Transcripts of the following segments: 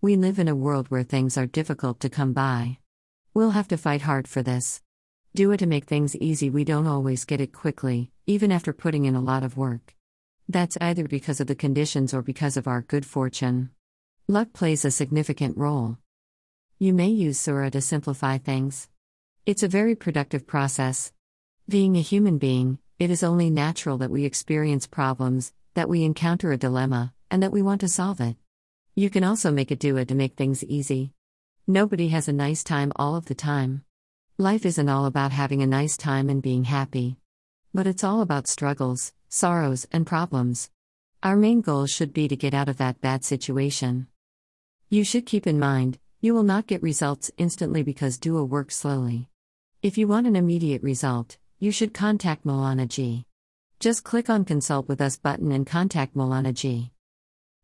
We live in a world where things are difficult to come by. We'll have to fight hard for this. Dua to make things easy, we don't always get it quickly, even after putting in a lot of work. That's either because of the conditions or because of our good fortune. Luck plays a significant role. You may use Surah to simplify things. It's a very productive process. Being a human being, it is only natural that we experience problems, that we encounter a dilemma, and that we want to solve it. You can also make a dua to make things easy. Nobody has a nice time all of the time. Life isn't all about having a nice time and being happy. But it's all about struggles, sorrows, and problems. Our main goal should be to get out of that bad situation. You should keep in mind, you will not get results instantly because dua works slowly. If you want an immediate result, you should contact Maulana Ji. Just click on Consult with Us button and contact Maulana Ji.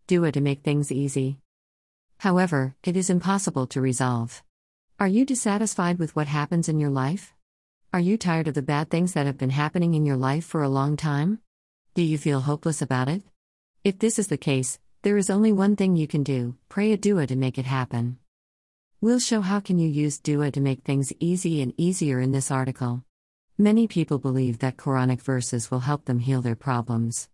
Dua to make things easy. However, it is impossible to resolve. Are you dissatisfied with what happens in your life? Are you tired of the bad things that have been happening in your life for a long time? Do you feel hopeless about it? If this is the case, there is only one thing you can do pray a dua to make it happen. We'll show how can you use dua to make things easy and easier in this article. Many people believe that Quranic verses will help them heal their problems.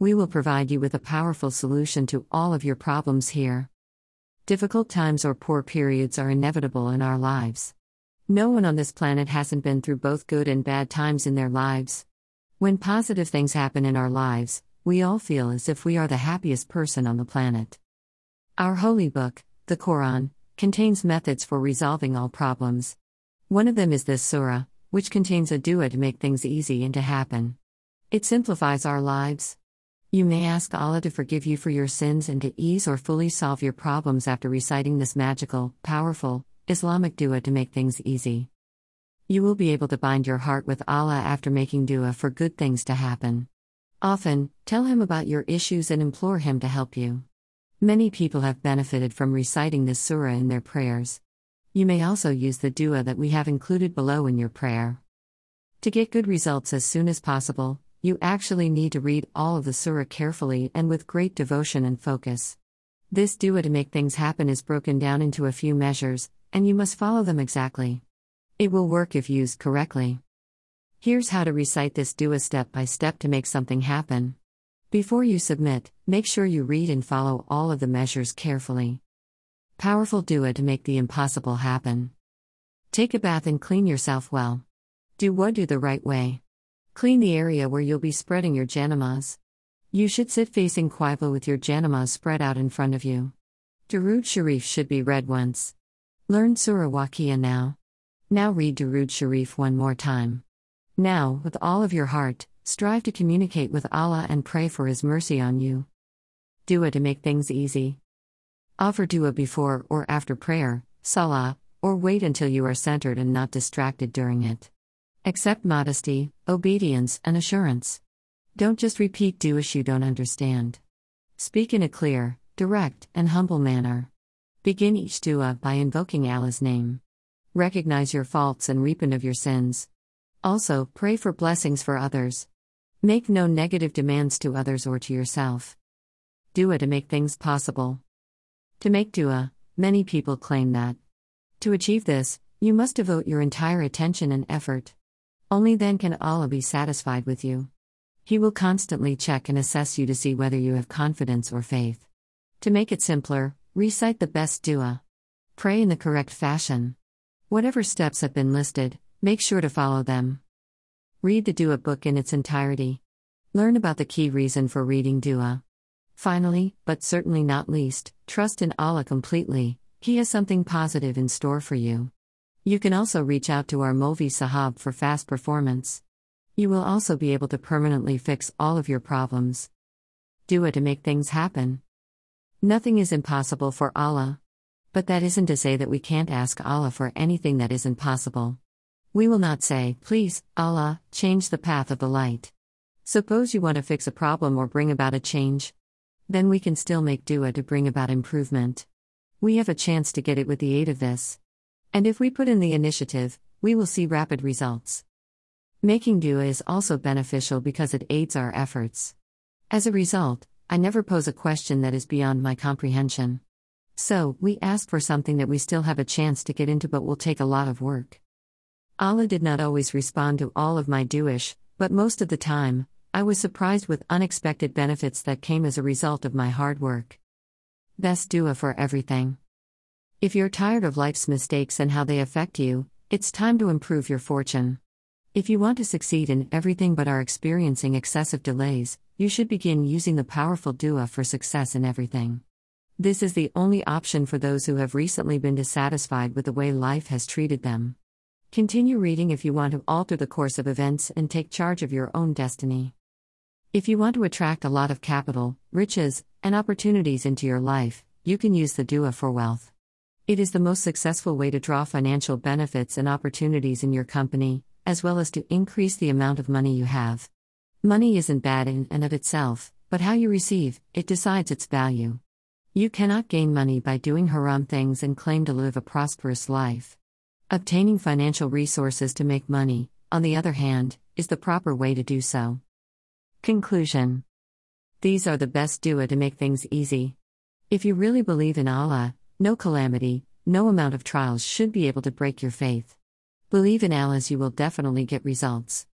We will provide you with a powerful solution to all of your problems here. Difficult times or poor periods are inevitable in our lives. No one on this planet hasn't been through both good and bad times in their lives. When positive things happen in our lives, we all feel as if we are the happiest person on the planet. Our holy book, the Quran, contains methods for resolving all problems. One of them is this surah, which contains a dua to make things easy and to happen. It simplifies our lives. You may ask Allah to forgive you for your sins and to ease or fully solve your problems after reciting this magical, powerful, Islamic dua to make things easy. You will be able to bind your heart with Allah after making dua for good things to happen. Often, tell Him about your issues and implore Him to help you. Many people have benefited from reciting this surah in their prayers. You may also use the dua that we have included below in your prayer. To get good results as soon as possible, you actually need to read all of the surah carefully and with great devotion and focus. This dua to make things happen is broken down into a few measures, and you must follow them exactly. It will work if used correctly. Here's how to recite this dua step by step to make something happen. Before you submit, make sure you read and follow all of the measures carefully. Powerful dua to make the impossible happen. Take a bath and clean yourself well. Do wudu the right way. Clean the area where you'll be spreading your janamas. You should sit facing Qibla with your janamas spread out in front of you. Durood Sharif should be read once. Learn Surah Waqiah now. Now read Durood Sharif one more time. Now, with all of your heart, strive to communicate with Allah and pray for His mercy on you. Dua to make things easy. Offer dua before or after prayer, salah, or wait until you are centered and not distracted during it. Accept modesty, obedience, and assurance. Don't just repeat duas you don't understand. Speak in a clear, direct, and humble manner. Begin each dua by invoking Allah's name. Recognize your faults and repent of your sins. Also, pray for blessings for others. Make no negative demands to others or to yourself. Dua to make things possible. To make dua, many people claim that. To achieve this, you must devote your entire attention and effort. Only then can Allah be satisfied with you. He will constantly check and assess you to see whether you have confidence or faith. To make it simpler, recite the best dua. Pray in the correct fashion. Whatever steps have been listed, make sure to follow them. Read the dua book in its entirety. Learn about the key reason for reading dua. Finally, but certainly not least, trust in Allah completely, He has something positive in store for you. You can also reach out to our Molvi Sahab for fast performance. You will also be able to permanently fix all of your problems. Dua to make things happen. Nothing is impossible for Allah. But that isn't to say that we can't ask Allah for anything that isn't possible. We will not say, Please, Allah, change the path of the light. Suppose you want to fix a problem or bring about a change. Then we can still make dua to bring about improvement. We have a chance to get it with the aid of this. And if we put in the initiative, we will see rapid results. Making dua is also beneficial because it aids our efforts. As a result, I never pose a question that is beyond my comprehension. So, we ask for something that we still have a chance to get into but will take a lot of work. Allah did not always respond to all of my duas, but most of the time, I was surprised with unexpected benefits that came as a result of my hard work. Best dua for everything. If you're tired of life's mistakes and how they affect you, it's time to improve your fortune. If you want to succeed in everything but are experiencing excessive delays, you should begin using the powerful dua for success in everything. This is the only option for those who have recently been dissatisfied with the way life has treated them. Continue reading if you want to alter the course of events and take charge of your own destiny. If you want to attract a lot of capital, riches, and opportunities into your life, you can use the dua for wealth. It is the most successful way to draw financial benefits and opportunities in your company, as well as to increase the amount of money you have. Money isn't bad in and of itself, but how you receive it decides its value. You cannot gain money by doing haram things and claim to live a prosperous life. Obtaining financial resources to make money, on the other hand, is the proper way to do so. Conclusion These are the best dua to make things easy. If you really believe in Allah, no calamity, no amount of trials should be able to break your faith. Believe in Allah, you will definitely get results.